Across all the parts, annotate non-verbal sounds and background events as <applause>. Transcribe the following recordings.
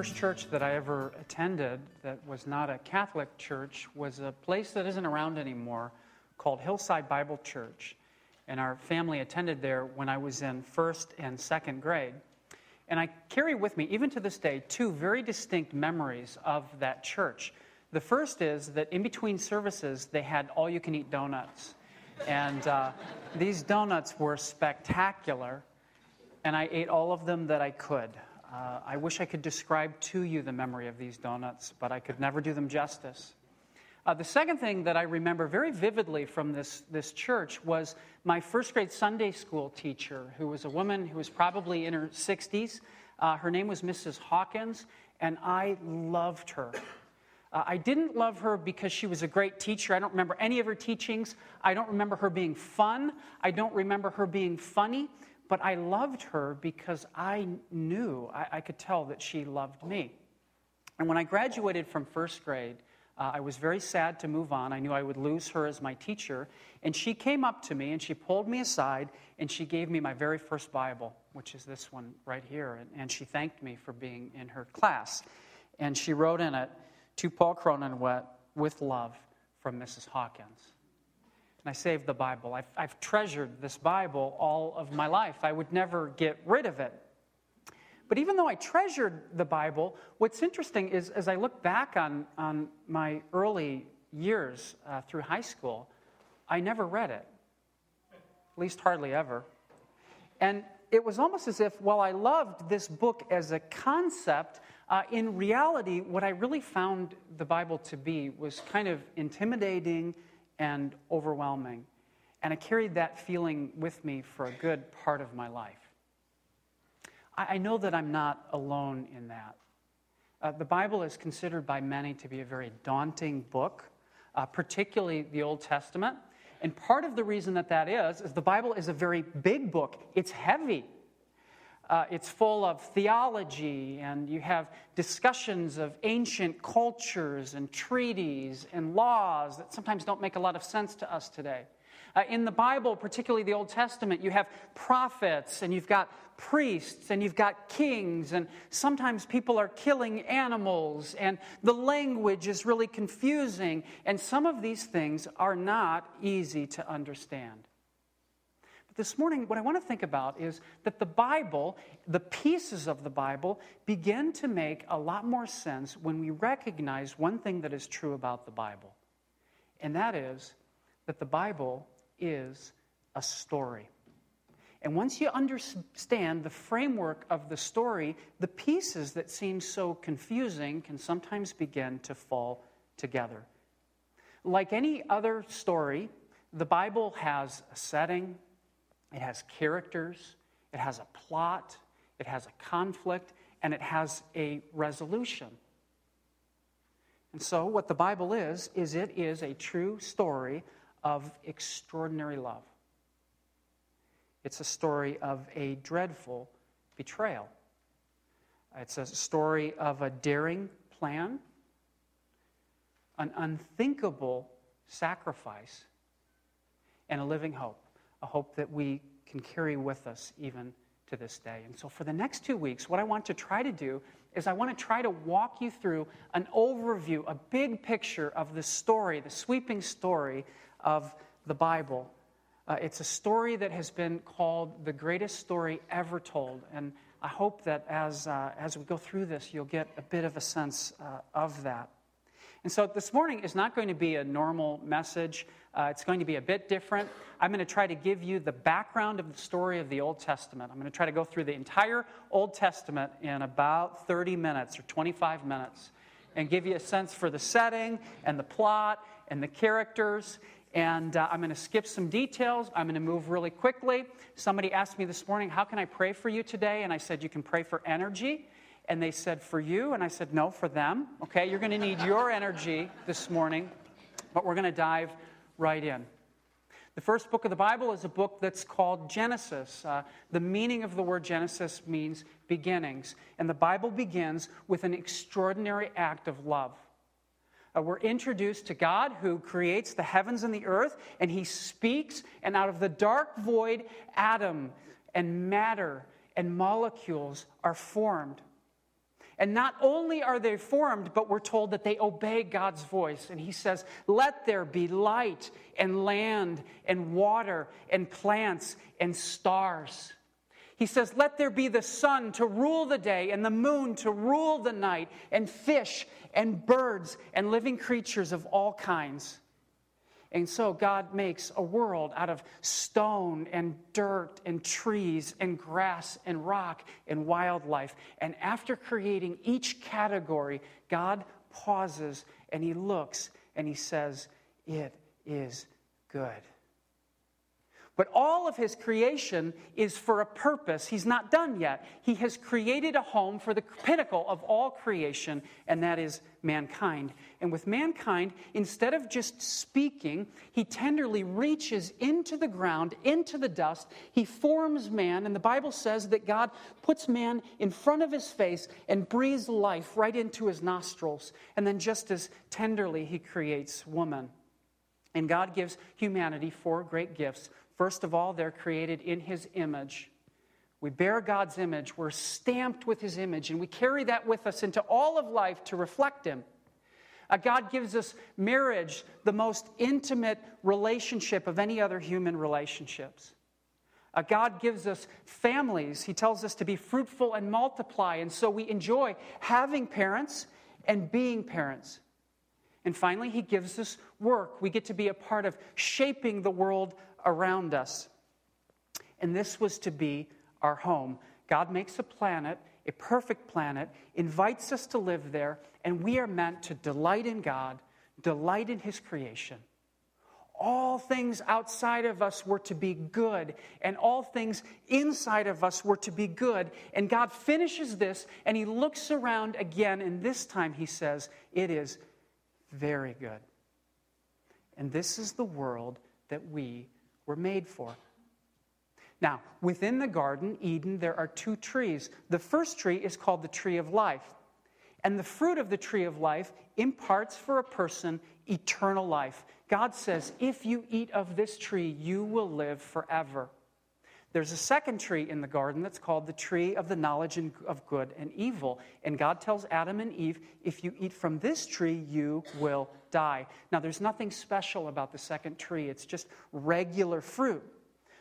first church that I ever attended that was not a Catholic church was a place that isn't around anymore called Hillside Bible Church. And our family attended there when I was in first and second grade. And I carry with me, even to this day, two very distinct memories of that church. The first is that in between services, they had all you can eat donuts. And uh, these donuts were spectacular, and I ate all of them that I could. Uh, I wish I could describe to you the memory of these donuts, but I could never do them justice. Uh, the second thing that I remember very vividly from this, this church was my first grade Sunday school teacher, who was a woman who was probably in her 60s. Uh, her name was Mrs. Hawkins, and I loved her. Uh, I didn't love her because she was a great teacher. I don't remember any of her teachings. I don't remember her being fun. I don't remember her being funny. But I loved her because I knew, I, I could tell that she loved me. And when I graduated from first grade, uh, I was very sad to move on. I knew I would lose her as my teacher. And she came up to me and she pulled me aside and she gave me my very first Bible, which is this one right here. And, and she thanked me for being in her class. And she wrote in it, To Paul Cronin, with love from Mrs. Hawkins and I saved the Bible. I've, I've treasured this Bible all of my life. I would never get rid of it. But even though I treasured the Bible, what's interesting is as I look back on, on my early years uh, through high school, I never read it, at least hardly ever. And it was almost as if, while I loved this book as a concept, uh, in reality, what I really found the Bible to be was kind of intimidating and overwhelming. And I carried that feeling with me for a good part of my life. I, I know that I'm not alone in that. Uh, the Bible is considered by many to be a very daunting book, uh, particularly the Old Testament. And part of the reason that that is, is the Bible is a very big book. It's heavy. Uh, it's full of theology, and you have discussions of ancient cultures and treaties and laws that sometimes don't make a lot of sense to us today. Uh, in the Bible, particularly the Old Testament, you have prophets and you've got priests and you've got kings, and sometimes people are killing animals, and the language is really confusing, and some of these things are not easy to understand this morning, what I want to think about is that the Bible, the pieces of the Bible, begin to make a lot more sense when we recognize one thing that is true about the Bible. And that is that the Bible is a story. And once you understand the framework of the story, the pieces that seem so confusing can sometimes begin to fall together. Like any other story, the Bible has a setting, it has characters, it has a plot, it has a conflict, and it has a resolution. And so, what the Bible is, is it is a true story of extraordinary love. It's a story of a dreadful betrayal. It's a story of a daring plan, an unthinkable sacrifice, and a living hope a hope that we can carry with us even to this day. And so, for the next two weeks, what I want to try to do is I want to try to walk you through an overview, a big picture of the story, the sweeping story of the Bible. Uh, it's a story that has been called the greatest story ever told. And I hope that as, uh, as we go through this, you'll get a bit of a sense uh, of that. And so this morning is not going to be a normal message. Uh, it's going to be a bit different. I'm going to try to give you the background of the story of the Old Testament. I'm going to try to go through the entire Old Testament in about 30 minutes or 25 minutes and give you a sense for the setting and the plot and the characters. And uh, I'm going to skip some details. I'm going to move really quickly. Somebody asked me this morning, How can I pray for you today? And I said, You can pray for energy. And they said, For you? And I said, No, for them. Okay, you're going to need your energy this morning, but we're going to dive right in. The first book of the Bible is a book that's called Genesis. Uh, the meaning of the word Genesis means beginnings. And the Bible begins with an extraordinary act of love. Uh, we're introduced to God who creates the heavens and the earth, and he speaks, and out of the dark void, atom and matter and molecules are formed. And not only are they formed, but we're told that they obey God's voice. And He says, Let there be light and land and water and plants and stars. He says, Let there be the sun to rule the day and the moon to rule the night, and fish and birds and living creatures of all kinds. And so God makes a world out of stone and dirt and trees and grass and rock and wildlife. And after creating each category, God pauses and he looks and he says, It is good. But all of his creation is for a purpose. He's not done yet. He has created a home for the pinnacle of all creation, and that is mankind. And with mankind, instead of just speaking, he tenderly reaches into the ground, into the dust. He forms man, and the Bible says that God puts man in front of his face and breathes life right into his nostrils. And then, just as tenderly, he creates woman. And God gives humanity four great gifts First of all, they're created in His image. We bear God's image, we're stamped with His image, and we carry that with us into all of life to reflect Him. Uh, God gives us marriage, the most intimate relationship of any other human relationships. Uh, God gives us families. He tells us to be fruitful and multiply. And so we enjoy having parents and being parents. And finally, He gives us work. We get to be a part of shaping the world around us. And this was to be our home. God makes a planet, a perfect planet, invites us to live there, and we are meant to delight in God, delight in His creation. All things outside of us were to be good, and all things inside of us were to be good. And God finishes this, and He looks around again, and this time He says, It is very good. And this is the world that we were made for. Now, within the garden, Eden, there are two trees. The first tree is called the tree of life. And the fruit of the tree of life imparts for a person eternal life. God says, if you eat of this tree, you will live forever. There's a second tree in the garden that's called the tree of the knowledge of good and evil. And God tells Adam and Eve, if you eat from this tree, you will die. Now, there's nothing special about the second tree, it's just regular fruit.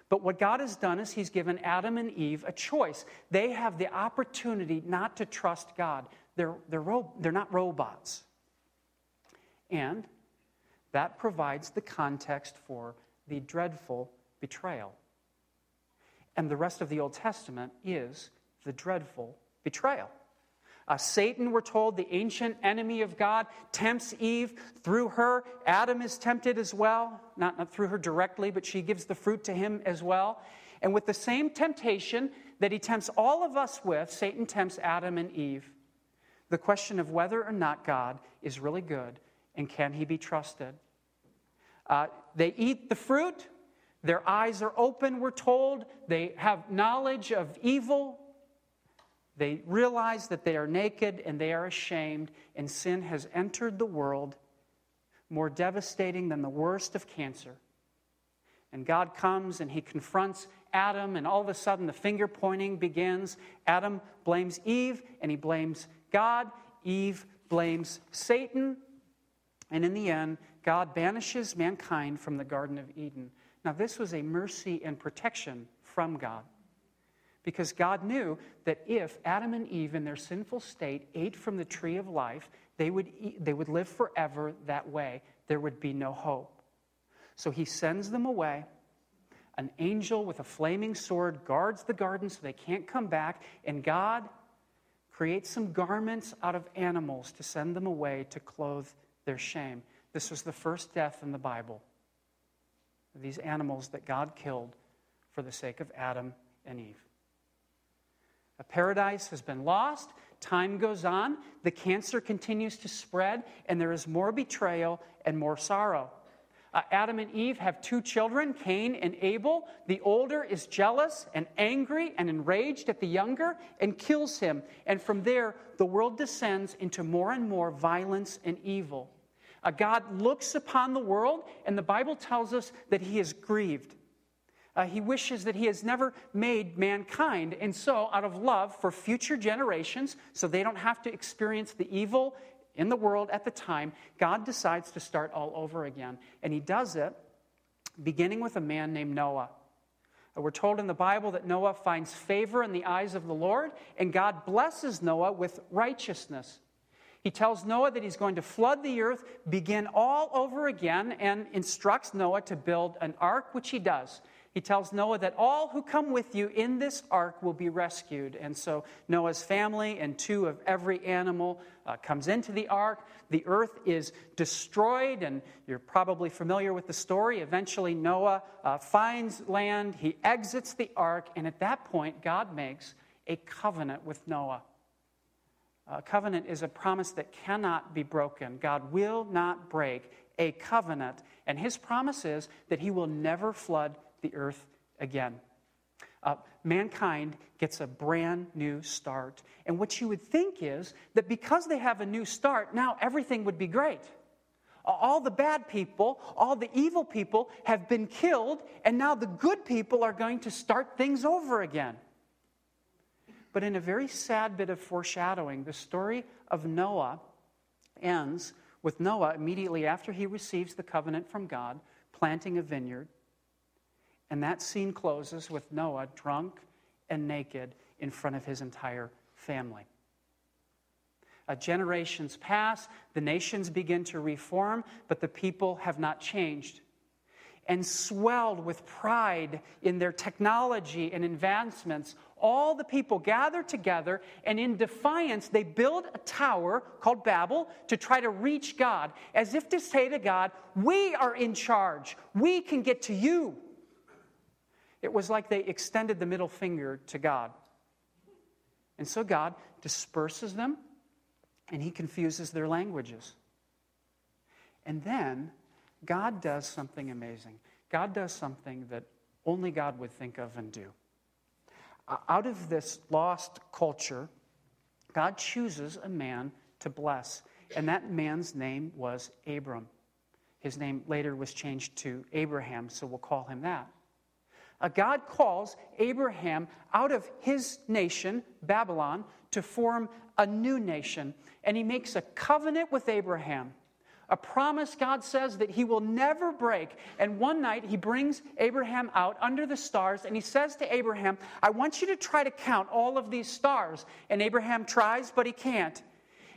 But what God has done is He's given Adam and Eve a choice. They have the opportunity not to trust God, they're, they're, ro- they're not robots. And that provides the context for the dreadful betrayal. And the rest of the Old Testament is the dreadful betrayal. Uh, Satan, we're told, the ancient enemy of God, tempts Eve. Through her, Adam is tempted as well. Not, not through her directly, but she gives the fruit to him as well. And with the same temptation that he tempts all of us with, Satan tempts Adam and Eve. The question of whether or not God is really good and can he be trusted. Uh, they eat the fruit, their eyes are open, we're told. They have knowledge of evil. They realize that they are naked and they are ashamed, and sin has entered the world more devastating than the worst of cancer. And God comes and he confronts Adam, and all of a sudden the finger pointing begins. Adam blames Eve, and he blames God. Eve blames Satan. And in the end, God banishes mankind from the Garden of Eden. Now, this was a mercy and protection from God. Because God knew that if Adam and Eve, in their sinful state, ate from the tree of life, they would, eat, they would live forever that way. There would be no hope. So he sends them away. An angel with a flaming sword guards the garden so they can't come back. And God creates some garments out of animals to send them away to clothe their shame. This was the first death in the Bible these animals that God killed for the sake of Adam and Eve. A paradise has been lost. Time goes on. The cancer continues to spread, and there is more betrayal and more sorrow. Uh, Adam and Eve have two children, Cain and Abel. The older is jealous and angry and enraged at the younger and kills him. And from there, the world descends into more and more violence and evil. Uh, God looks upon the world, and the Bible tells us that he is grieved. Uh, he wishes that he has never made mankind. And so, out of love for future generations, so they don't have to experience the evil in the world at the time, God decides to start all over again. And he does it beginning with a man named Noah. Uh, we're told in the Bible that Noah finds favor in the eyes of the Lord, and God blesses Noah with righteousness. He tells Noah that he's going to flood the earth, begin all over again, and instructs Noah to build an ark, which he does. He tells Noah that all who come with you in this ark will be rescued. And so Noah's family and two of every animal uh, comes into the ark. The earth is destroyed, and you're probably familiar with the story. Eventually, Noah uh, finds land, he exits the ark, and at that point, God makes a covenant with Noah. A covenant is a promise that cannot be broken. God will not break a covenant. And his promise is that he will never flood the earth again. Uh, mankind gets a brand new start. And what you would think is that because they have a new start, now everything would be great. All the bad people, all the evil people have been killed, and now the good people are going to start things over again. But in a very sad bit of foreshadowing, the story of Noah ends with Noah immediately after he receives the covenant from God, planting a vineyard. And that scene closes with Noah drunk and naked in front of his entire family. Uh, generations pass, the nations begin to reform, but the people have not changed and swelled with pride in their technology and advancements, all the people gather together and in defiance they build a tower called Babel to try to reach God, as if to say to God, We are in charge, we can get to you. It was like they extended the middle finger to God. And so God disperses them and he confuses their languages. And then God does something amazing. God does something that only God would think of and do. Out of this lost culture, God chooses a man to bless, and that man's name was Abram. His name later was changed to Abraham, so we'll call him that. God calls Abraham out of his nation, Babylon, to form a new nation, and he makes a covenant with Abraham a promise God says that he will never break. And one night he brings Abraham out under the stars and he says to Abraham, I want you to try to count all of these stars. And Abraham tries, but he can't.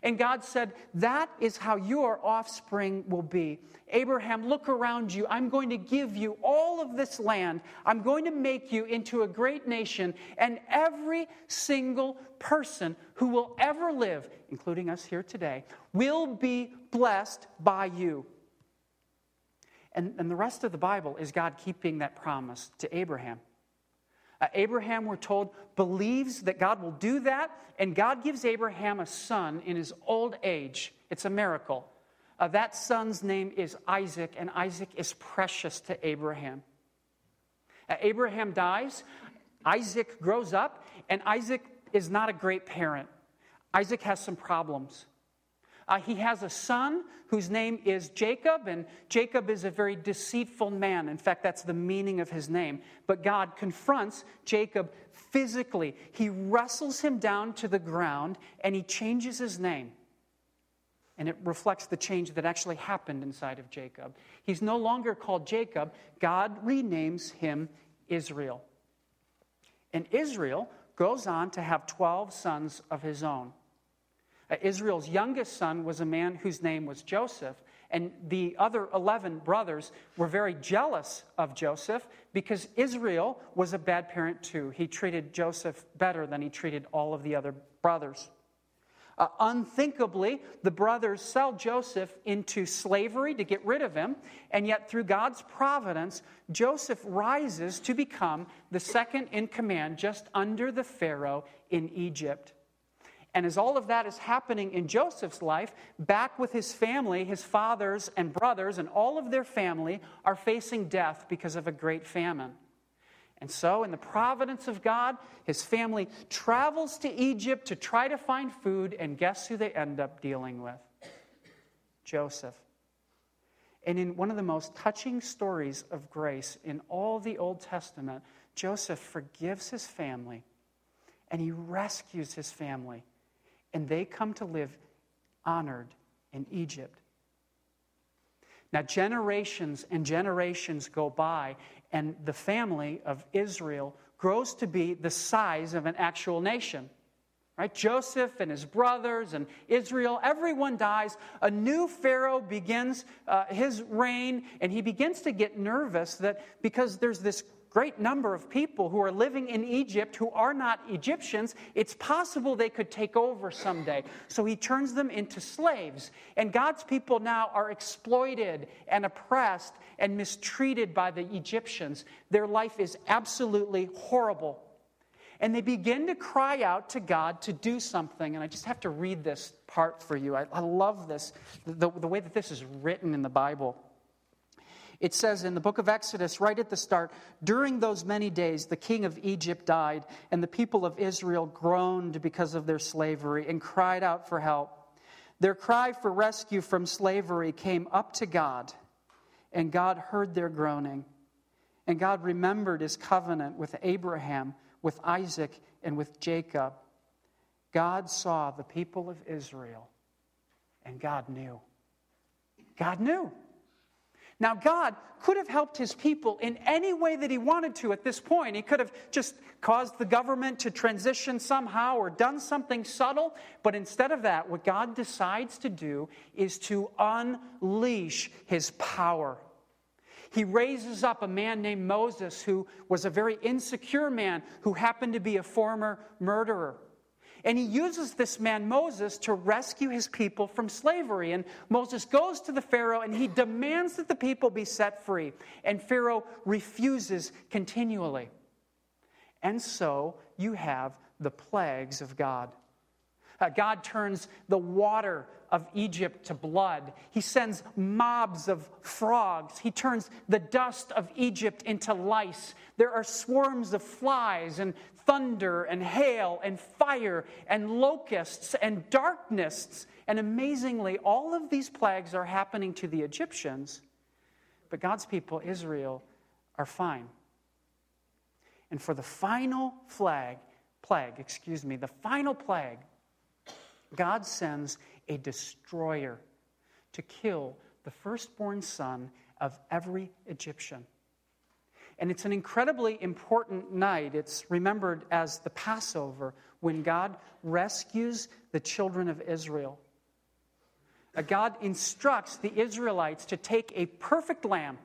And God said, That is how your offspring will be. Abraham, look around you. I'm going to give you all of this land. I'm going to make you into a great nation. And every single person who will ever live, including us here today, will be blessed by you. And, and the rest of the Bible is God keeping that promise to Abraham. Uh, Abraham, we're told, believes that God will do that, and God gives Abraham a son in his old age. It's a miracle. Uh, that son's name is Isaac, and Isaac is precious to Abraham. Uh, Abraham dies, Isaac grows up, and Isaac is not a great parent. Isaac has some problems. Uh, he has a son whose name is Jacob, and Jacob is a very deceitful man. In fact, that's the meaning of his name. But God confronts Jacob physically. He wrestles him down to the ground and he changes his name. And it reflects the change that actually happened inside of Jacob. He's no longer called Jacob, God renames him Israel. And Israel goes on to have 12 sons of his own. Uh, Israel's youngest son was a man whose name was Joseph, and the other 11 brothers were very jealous of Joseph because Israel was a bad parent too. He treated Joseph better than he treated all of the other brothers. Uh, unthinkably, the brothers sell Joseph into slavery to get rid of him, and yet through God's providence, Joseph rises to become the second in command just under the Pharaoh in Egypt. And as all of that is happening in Joseph's life, back with his family, his fathers and brothers and all of their family are facing death because of a great famine. And so, in the providence of God, his family travels to Egypt to try to find food, and guess who they end up dealing with? Joseph. And in one of the most touching stories of grace in all the Old Testament, Joseph forgives his family and he rescues his family. And they come to live honored in Egypt. Now, generations and generations go by, and the family of Israel grows to be the size of an actual nation. Right? Joseph and his brothers and Israel, everyone dies. A new Pharaoh begins uh, his reign, and he begins to get nervous that because there's this great number of people who are living in Egypt who are not Egyptians, it's possible they could take over someday. So he turns them into slaves. And God's people now are exploited and oppressed and mistreated by the Egyptians. Their life is absolutely horrible. And they begin to cry out to God to do something. And I just have to read this part for you. I, I love this, the, the way that this is written in the Bible. It says in the book of Exodus, right at the start, during those many days, the king of Egypt died, and the people of Israel groaned because of their slavery and cried out for help. Their cry for rescue from slavery came up to God, and God heard their groaning. And God remembered his covenant with Abraham, with Isaac, and with Jacob. God saw the people of Israel, and God knew. God knew. Now, God could have helped his people in any way that he wanted to at this point. He could have just caused the government to transition somehow or done something subtle. But instead of that, what God decides to do is to unleash his power. He raises up a man named Moses who was a very insecure man who happened to be a former murderer. And he uses this man, Moses, to rescue his people from slavery. And Moses goes to the Pharaoh and he demands that the people be set free. And Pharaoh refuses continually. And so you have the plagues of God. Uh, God turns the water of Egypt to blood. He sends mobs of frogs. He turns the dust of Egypt into lice. There are swarms of flies and thunder and hail and fire and locusts and darkness. And amazingly, all of these plagues are happening to the Egyptians, but God's people, Israel, are fine. And for the final flag, plague, excuse me, the final plague, God sends a destroyer to kill the firstborn son of every Egyptian. And it's an incredibly important night. It's remembered as the Passover when God rescues the children of Israel. Uh, God instructs the Israelites to take a perfect lamb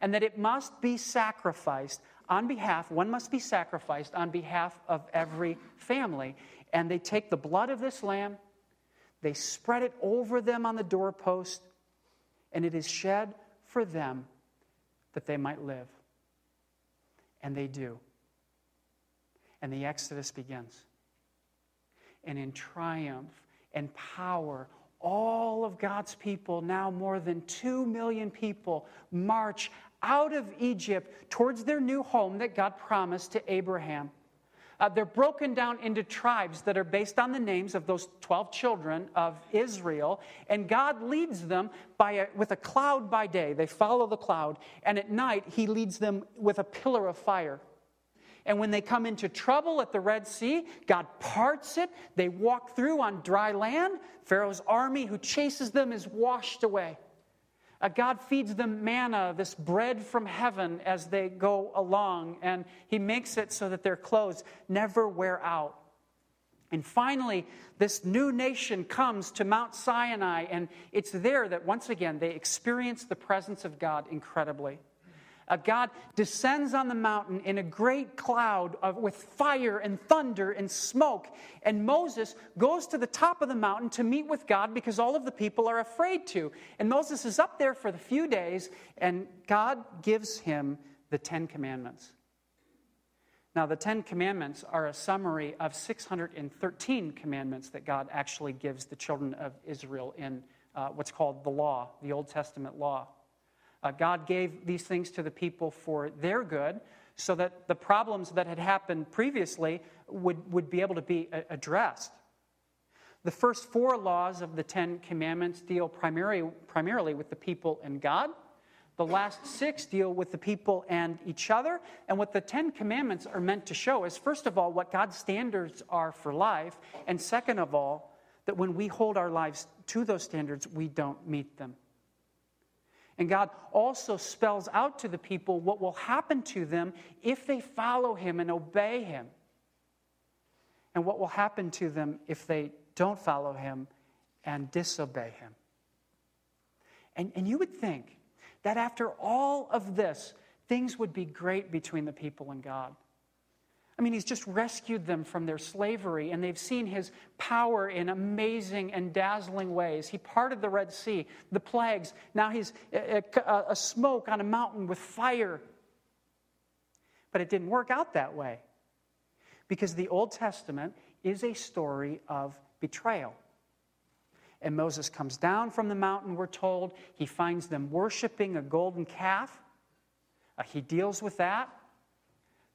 and that it must be sacrificed on behalf, one must be sacrificed on behalf of every family. And they take the blood of this lamb, they spread it over them on the doorpost, and it is shed for them that they might live. And they do. And the Exodus begins. And in triumph and power, all of God's people, now more than two million people, march out of Egypt towards their new home that God promised to Abraham. Uh, they're broken down into tribes that are based on the names of those 12 children of Israel, and God leads them by a, with a cloud by day. They follow the cloud, and at night, He leads them with a pillar of fire. And when they come into trouble at the Red Sea, God parts it. They walk through on dry land. Pharaoh's army, who chases them, is washed away. Uh, God feeds them manna, this bread from heaven, as they go along, and He makes it so that their clothes never wear out. And finally, this new nation comes to Mount Sinai, and it's there that once again they experience the presence of God incredibly. Uh, God descends on the mountain in a great cloud of, with fire and thunder and smoke. And Moses goes to the top of the mountain to meet with God because all of the people are afraid to. And Moses is up there for the few days, and God gives him the Ten Commandments. Now, the Ten Commandments are a summary of 613 commandments that God actually gives the children of Israel in uh, what's called the law, the Old Testament law. Uh, God gave these things to the people for their good so that the problems that had happened previously would, would be able to be addressed. The first four laws of the Ten Commandments deal primarily, primarily with the people and God. The last six deal with the people and each other. And what the Ten Commandments are meant to show is, first of all, what God's standards are for life. And second of all, that when we hold our lives to those standards, we don't meet them. And God also spells out to the people what will happen to them if they follow Him and obey Him, and what will happen to them if they don't follow Him and disobey Him. And, and you would think that after all of this, things would be great between the people and God. I mean, he's just rescued them from their slavery, and they've seen his power in amazing and dazzling ways. He parted the Red Sea, the plagues. Now he's eh, eh, a, a, uh, a, smoke on a mountain with fire. But it didn't work out that way because the Old Testament is a story of betrayal. And Moses comes down from the mountain, we're told. He finds them worshiping a golden calf. Uh, he deals with that.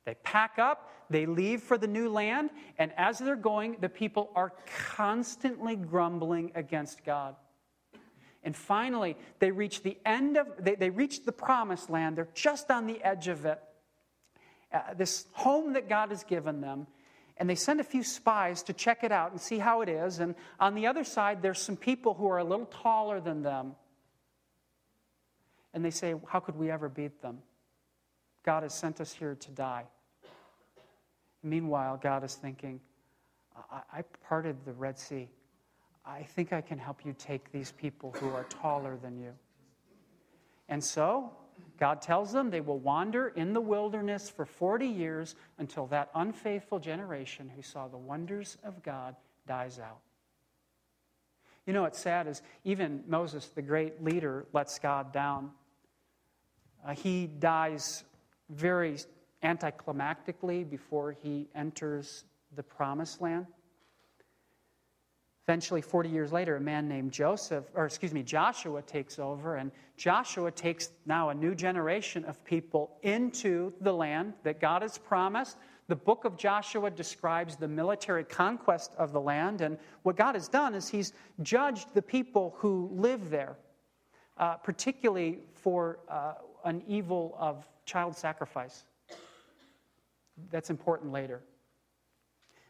They pack up, they leave for the new land, and as they're going, the people are constantly grumbling against God. And finally, they reach the end of, they, they reach the promised land. They're just on the edge of it. Uh, this home that God has given them. And they send a few spies to check it out and see how it is. And on the other side, there's some people who are a little taller than them. And they say, How could we ever beat them? God has sent us here to die. Meanwhile, God is thinking, I, I parted the Red Sea. I think I can help you take these people who are taller than you. And so, God tells them they will wander in the wilderness for 40 years until that unfaithful generation who saw the wonders of God dies out. You know what's sad is even Moses, the great leader, lets God down. Uh, he dies very anticlimactically before he enters the promised land. Eventually, 40 years later, a man named Joseph, or excuse me, Joshua takes over, and Joshua takes now a new generation of people into the land that God has promised. The book of Joshua describes the military conquest of the land, and what God has done is He's judged the people who live there, uh, particularly for uh, an evil of child sacrifice. That's important later.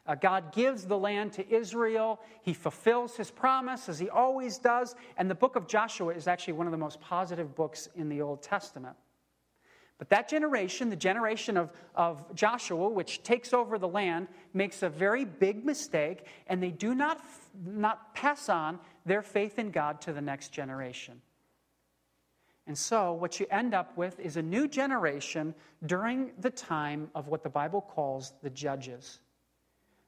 Uh, God gives the land to Israel. He fulfills his promise, as he always does. And the book of Joshua is actually one of the most positive books in the Old Testament. But that generation, the generation of, of Joshua, which takes over the land, makes a very big mistake, and they do not, not pass on their faith in God to the next generation. And so, what you end up with is a new generation during the time of what the Bible calls the judges.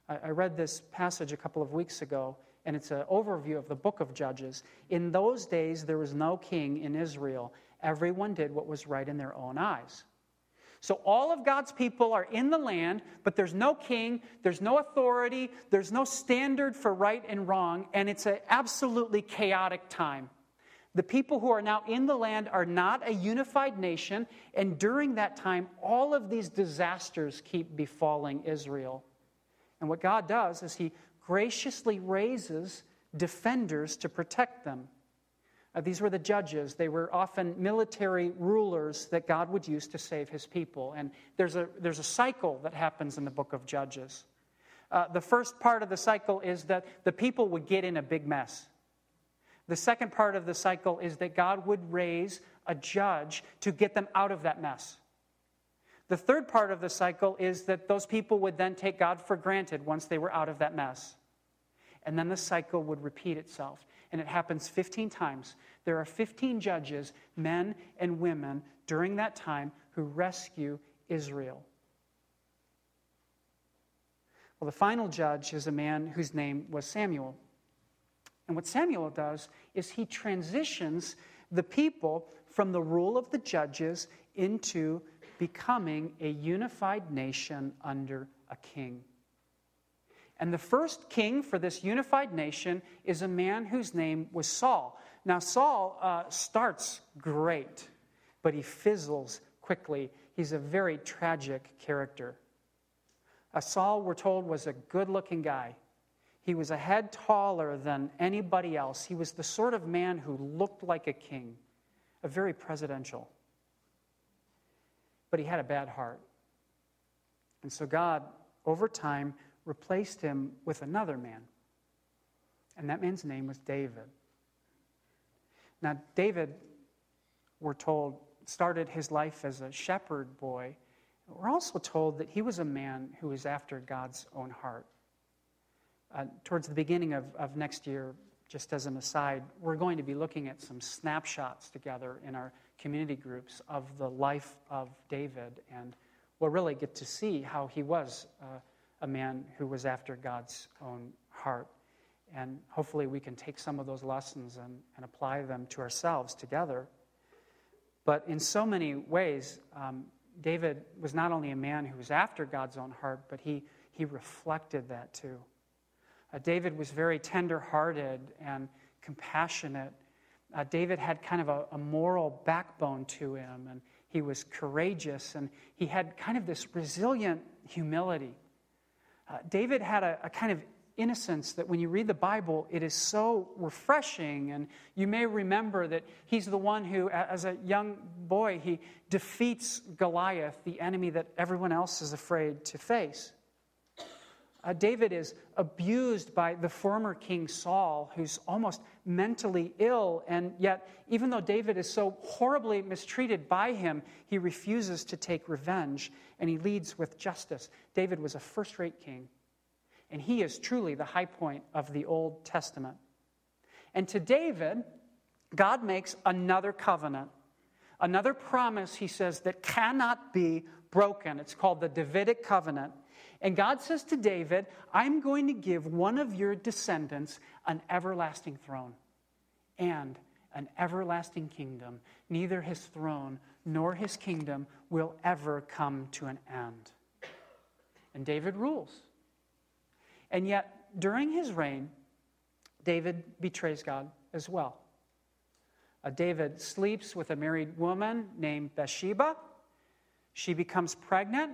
I, read this passage a couple of weeks ago, and it's an overview of the book of Judges. In those days, there was no king in Israel. Everyone did what was right in their own eyes. So, all of God's people are in the land, but there's no king, there's no authority, there's no standard for right and wrong, and it's an absolutely chaotic time. The people who are now in the land are not a unified nation, and during that time, all of these disasters keep befalling Israel. And what God does is He graciously raises defenders to protect them. Uh, these were the judges. They were often military rulers that God would use to save his people. And there's a, there's a cycle that happens in the book of Judges. Uh, the first part of the cycle is that the people would get in a big mess. The second part of the cycle is that God would raise a judge to get them out of that mess. The third part of the cycle is that those people would then take God for granted once they were out of that mess. And then the cycle would repeat itself. And it happens 15 times. There are 15 judges, men and women, during that time who rescue Israel. Well, the final judge is a man whose name was Samuel. And what Samuel does is he transitions the people from the rule of the judges into becoming a unified nation under a king. And the first king for this unified nation is a man whose name was Saul. Now, Saul uh, starts great, but he fizzles quickly. He's a very tragic character. Uh, Saul, we're told, was a good looking guy. He was a head taller than anybody else. He was the sort of man who looked like a king, a very presidential. But he had a bad heart. And so God, over time, replaced him with another man. And that man's name was David. Now, David, we're told, started his life as a shepherd boy. We're also told that he was a man who was after God's own heart. Uh, towards the beginning of, of next year, just as an aside, we're going to be looking at some snapshots together in our community groups of the life of David, and we'll really get to see how he was uh, a man who was after God's own heart. And hopefully, we can take some of those lessons and, and apply them to ourselves together. But in so many ways, um, David was not only a man who was after God's own heart, but he, he reflected that too. Uh, David was very tender hearted and compassionate. Uh, David had kind of a, a, moral backbone to him, and he was courageous, and he had kind of this resilient humility. Uh, David had a, a kind of innocence that when you read the Bible, it is so refreshing. And you may remember that he's the one who, as a young boy, he defeats Goliath, the enemy that everyone else is afraid to face. Uh, David is abused by the former king Saul, who's almost mentally ill. And yet, even though David is so horribly mistreated by him, he refuses to take revenge and he leads with justice. David was a first rate king, and he is truly the high point of the Old Testament. And to David, God makes another covenant, another promise, he says, that cannot be broken. It's called the Davidic covenant. And God says to David, I'm going to give one of your descendants an everlasting throne and an everlasting kingdom. Neither his throne nor his kingdom will ever come to an end. And David rules. And yet, during his reign, David betrays God as well. Uh, David sleeps with a married woman named Bathsheba. She becomes pregnant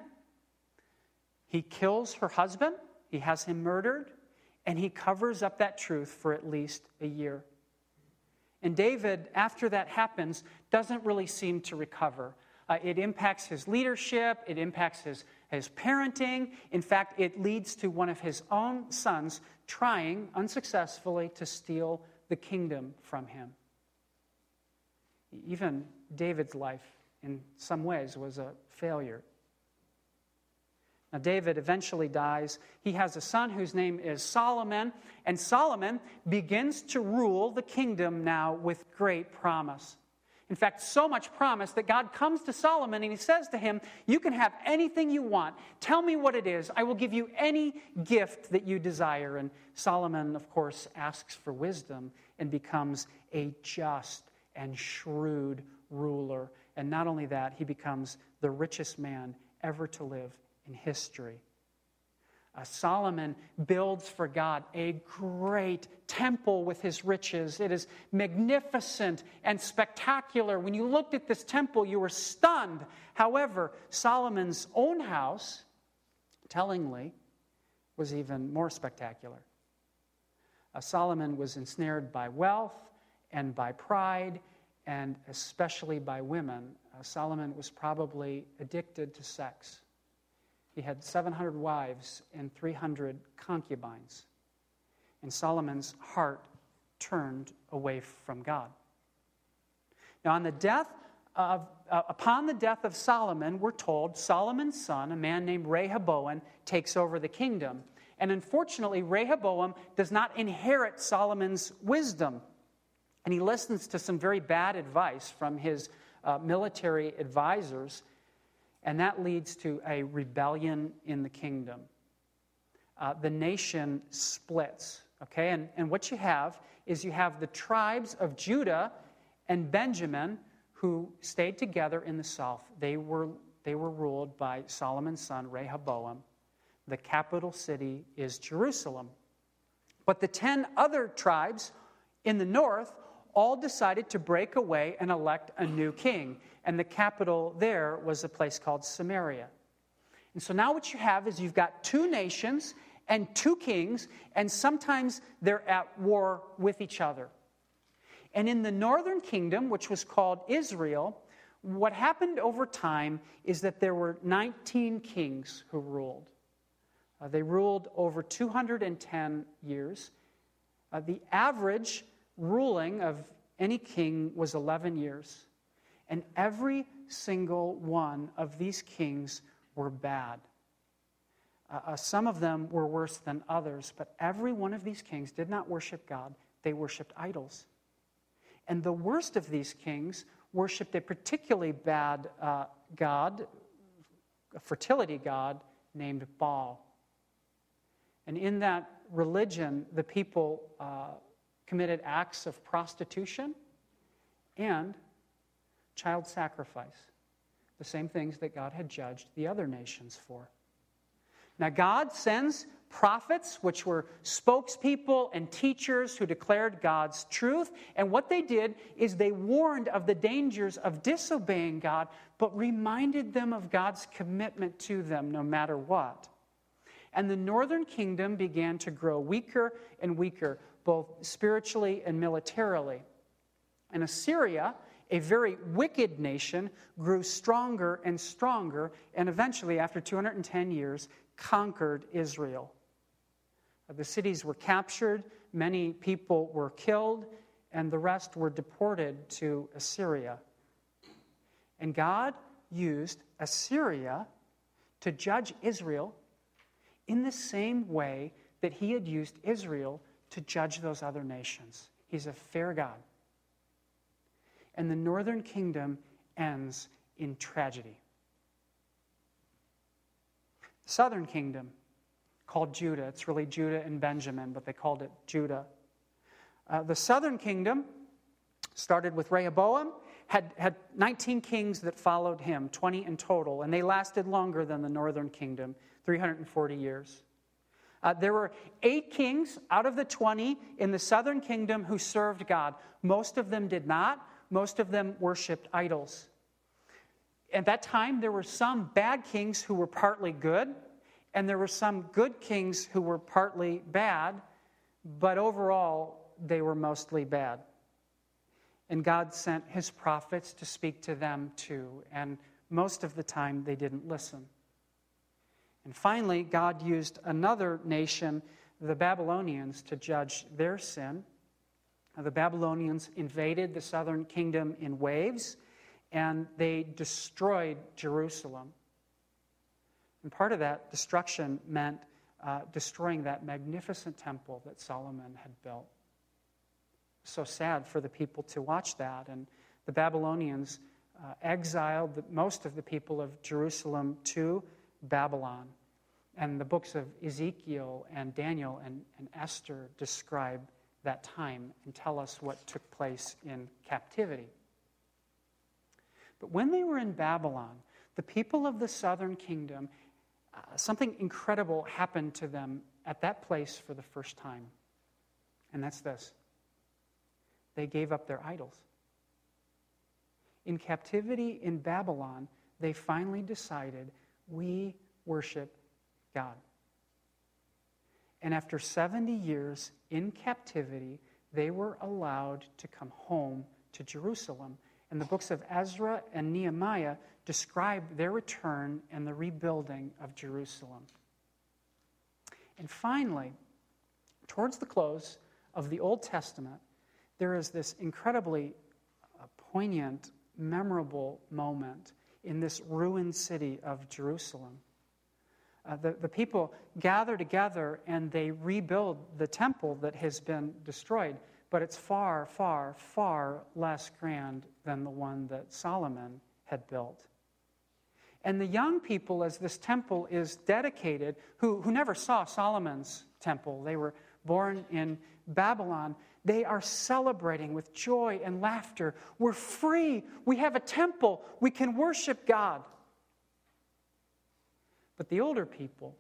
he kills her husband, he has him murdered, and he covers up that truth for at least a year. And David, after that happens, doesn't really seem to recover. Uh, it impacts his leadership, it impacts his, his parenting. In fact, it leads to one of his own sons trying unsuccessfully to steal the kingdom from him. Even David's life, in some ways, was a failure. Now, David eventually dies. He has a son whose name is Solomon, and Solomon begins to rule the kingdom now with great promise. In fact, so much promise that God comes to Solomon and he says to him, You can have anything you want. Tell me what it is. I will give you any gift that you desire. And Solomon, of course, asks for wisdom and becomes a just and shrewd ruler. And not only that, he becomes the richest man ever to live in history. Uh, Solomon builds for God a great temple with his riches. It is magnificent and spectacular. When you looked at this temple, you were stunned. However, Solomon's own house, tellingly, was even more spectacular. Uh, Solomon was ensnared by wealth and by pride, and especially by women. Uh, Solomon was probably addicted to sex. He had 700 wives and 300 concubines. And Solomon's heart turned away from God. Now, on the death of, uh, upon the death of Solomon, we're told Solomon's son, a man named Rehoboam, takes over the kingdom. And unfortunately, Rehoboam does not inherit Solomon's wisdom. And he listens to some very bad advice from his uh, military advisors and that leads to a rebellion in the kingdom. Uh, the nation splits, okay? And, and what you have is you have the tribes of Judah and Benjamin who stayed together in the south. They were, they were ruled by Solomon's son, Rehoboam. The capital city is Jerusalem. But the 10 other tribes in the north all decided to break away and elect a new king and the capital there was a place called Samaria. And so now what you have is you've got two nations, and two kings, and sometimes they're at war with each other. And in the northern kingdom, which was called Israel, what happened over time is that there were 19 kings who ruled. Uh, they ruled over 210 years. Uh, the average ruling of any king was 11 years. And every single one of these kings were bad. Uh, uh, some of them were worse than others, but every one of these kings did not worship God, they worshiped idols. And the worst of these kings worshiped a particularly bad uh, god, a fertility god named Baal. And in that religion, the people uh, committed acts of prostitution and child sacrifice, the same things that God had judged the other nations for. Now, God sends prophets, which were spokespeople and teachers who declared God's truth. And what they did is they warned of the dangers of disobeying God, but reminded them of God's commitment to them no matter what. And the northern kingdom began to grow weaker and weaker, both spiritually and militarily. And Assyria, a very wicked nation, grew stronger and stronger, and eventually, after 210 years, conquered Israel. Uh, the cities were captured, many people were killed, and the rest were deported to Assyria. And God used Assyria to judge Israel in the same way that he had used Israel to judge those other nations. He's a fair God. And the northern kingdom ends in tragedy. The southern kingdom, called Judah, it's really Judah and Benjamin, but they called it Judah. Uh, the southern kingdom started with Rehoboam, had, had 19 kings that followed him, 20 in total, and they lasted longer than the northern kingdom. 340 years. Uh, there were eight kings out of the 20 in the southern kingdom who served God. Most of them did not, most of them worshiped idols. At that time, there were some bad kings who were partly good, and there were some good kings who were partly bad, but overall, they were mostly bad. And God sent his prophets to speak to them too, and most of the time, they didn't listen. And finally, God used another nation, the Babylonians, to judge their sin. The Babylonians invaded the southern kingdom in waves and they destroyed Jerusalem. And part of that destruction meant uh, destroying that magnificent temple that Solomon had built. So sad for the people to watch that. And the Babylonians uh, exiled the, most of the people of Jerusalem to Babylon. And the books of Ezekiel and Daniel and, and Esther describe that time and tell us what took place in captivity. But when they were in Babylon, the people of the southern kingdom, uh, something incredible happened to them at that place for the first time. And that's this they gave up their idols. In captivity in Babylon, they finally decided we worship God. And after 70 years in captivity, they were allowed to come home to Jerusalem. And the books of Ezra and Nehemiah describe their return and the rebuilding of Jerusalem. And finally, towards the close of the Old Testament, there is this incredibly uh, poignant, memorable moment in this ruined city of Jerusalem. Uh, the, the people gather together and they rebuild the temple that has been destroyed, but it's far, far, far less grand than the one that Solomon had built. And the young people, as this temple is dedicated, who, who never saw Solomon's temple, they were born in Babylon, they are celebrating with joy and laughter. We're free. We have a temple. We can worship God. But the older people,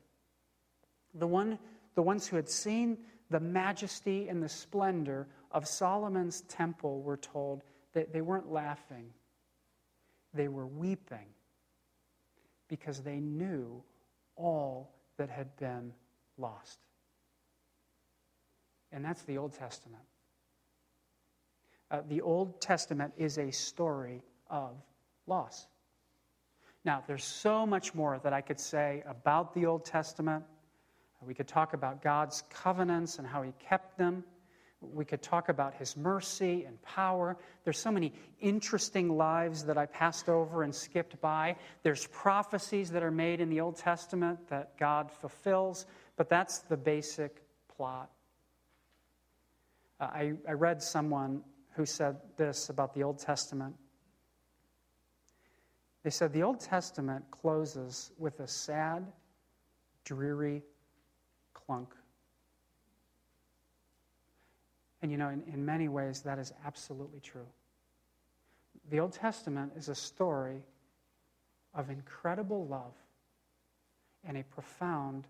the, one, the ones who had seen the majesty and the splendor of Solomon's temple, were told that they weren't laughing, they were weeping because they knew all that had been lost. And that's the Old Testament. Uh, the Old Testament is a story of loss. Now, there's so much more that I could say about the Old Testament. We could talk about God's covenants and how He kept them. We could talk about His mercy and power. There's so many interesting lives that I passed over and skipped by. There's prophecies that are made in the Old Testament that God fulfills, but that's the basic plot. Uh, I, I read someone who said this about the Old Testament. They said the Old Testament closes with a sad, dreary clunk. And you know, in, in many ways, that is absolutely true. The Old Testament is a story of incredible love and a profound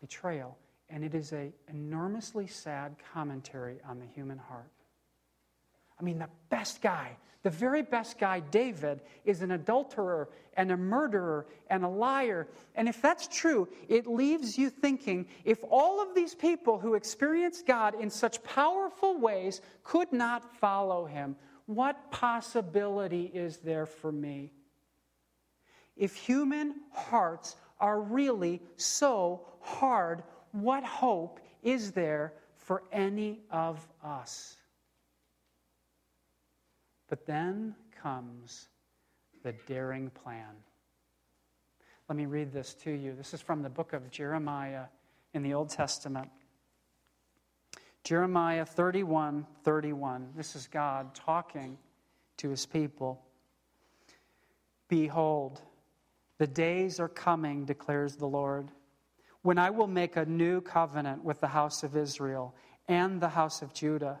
betrayal. And it is an enormously sad commentary on the human heart. I mean, the best guy, the very best guy, David, is an adulterer and a murderer and a liar. And if that's true, it leaves you thinking if all of these people who experienced God in such powerful ways could not follow him, what possibility is there for me? If human hearts are really so hard, what hope is there for any of us? But then comes the daring plan. Let me read this to you. This is from the book of Jeremiah in the Old Testament. Jeremiah 31 31. This is God talking to his people. Behold, the days are coming, declares the Lord, when I will make a new covenant with the house of Israel and the house of Judah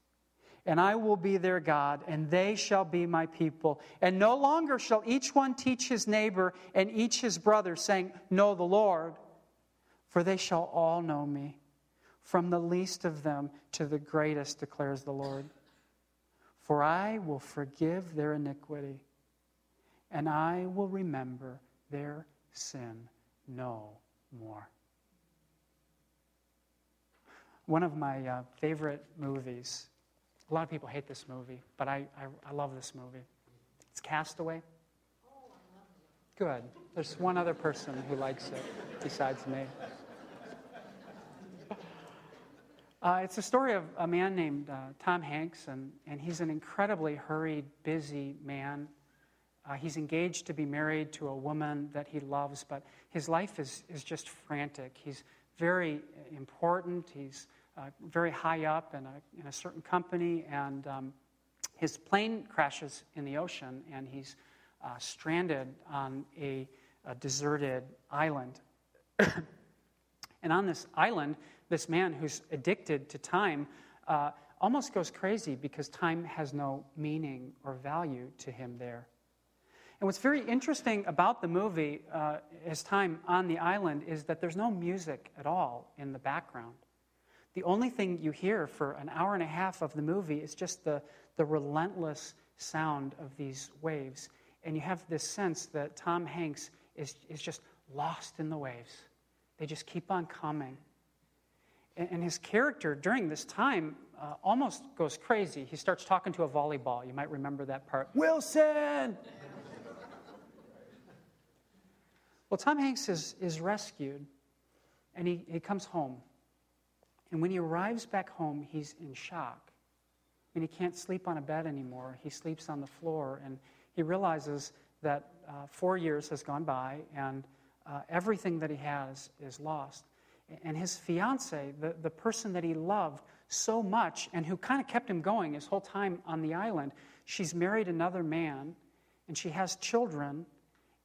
and I will be their God, and they shall be my people. And no longer shall each one teach his neighbor and each his brother, saying, Know the Lord, for they shall all know me, from the least of them to the greatest, declares the Lord. For I will forgive their iniquity, and I will remember their sin no more. One of my uh, favorite movies a lot of people hate this movie, but I, I, I love this movie. It's Castaway. Good. There's one other person who likes it besides me. Uh, it's a story of a man named uh, Tom Hanks, and, and he's an incredibly hurried, busy man. Uh, he's engaged to be married to a woman that he loves, but his life is, is just frantic. He's very important. He's very high up in a, in a certain company, and um, his plane crashes in the ocean, and he's uh, stranded on a, a deserted island. <coughs> and on this island, this man who's addicted to time uh, almost goes crazy because time has no meaning or value to him there. And what's very interesting about the movie, uh, his time on the island, is that there's no music at all in the background. The only thing you hear for an hour and a half of the movie is just the, the relentless sound of these waves. And you have this sense that Tom Hanks is, is just lost in the waves. They just keep on coming. And, and his character during this time uh, almost goes crazy. He starts talking to a volleyball. You might remember that part. Wilson! well, Tom Hanks is, is rescued, and he, he comes home. And when he arrives back home, he's in shock. I mean, he can't sleep on a bed anymore. He sleeps on the floor, and he realizes that uh, four years has gone by, and uh, everything that he has is lost. And his fiance, the, the person that he loved so much and who kind of kept him going his whole time on the island, she's married another man, and she has children,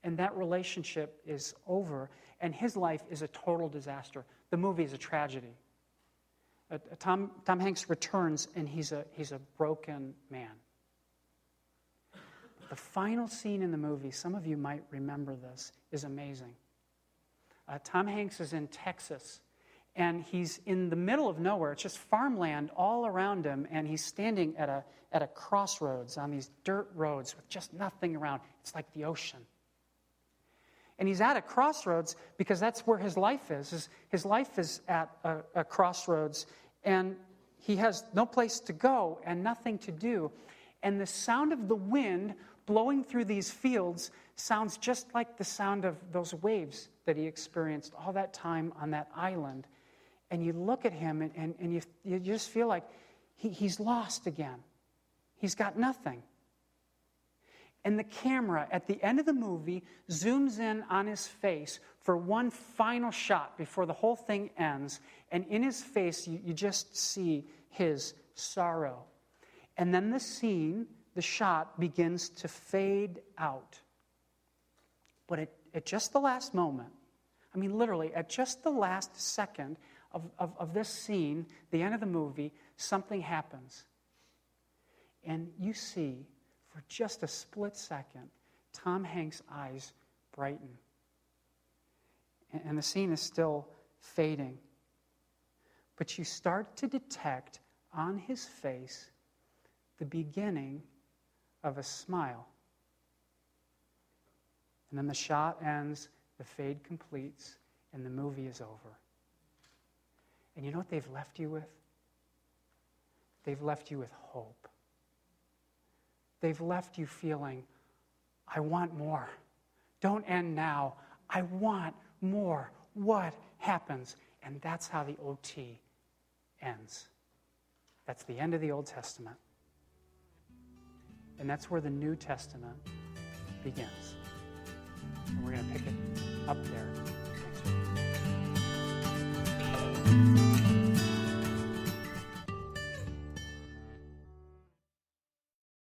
and that relationship is over, and his life is a total disaster. The movie is a tragedy. Uh, Tom, Tom Hanks returns and he's a, he's a broken man. the final scene in the movie, some of you might remember this, is amazing. Uh, Tom Hanks is in Texas, and he's in the middle of nowhere. It's just farmland all around him, and he's standing at a, at a crossroads on these dirt roads with just nothing around. It's like the ocean. And he's at a crossroads because that's where his life is. His, life is at a, a crossroads, and he has no place to go and nothing to do. And the sound of the wind blowing through these fields sounds just like the sound of those waves that he experienced all that time on that island. And you look at him and, and, and you, you just feel like he, he's lost again. He's got nothing. And the camera at the end of the movie zooms in on his face for one final shot before the whole thing ends. And in his face, you, you just see his sorrow. And then the scene, the shot, begins to fade out. But at, at just the last moment, I mean, literally, at just the last second of, of, of this scene, the end of the movie, something happens. And you see, for just a split second, Tom Hanks' eyes brighten. And, the scene is still fading. But you start to detect on his face the beginning of a smile. And then the shot ends, the fade completes, and the movie is over. And you know what they've left you with? They've left you with hope. They've left you feeling, I want more. Don't end now. I want more. What happens? And that's how the OT ends. That's the end of the Old Testament. And that's where the New Testament begins. And we're going to pick it up there next week.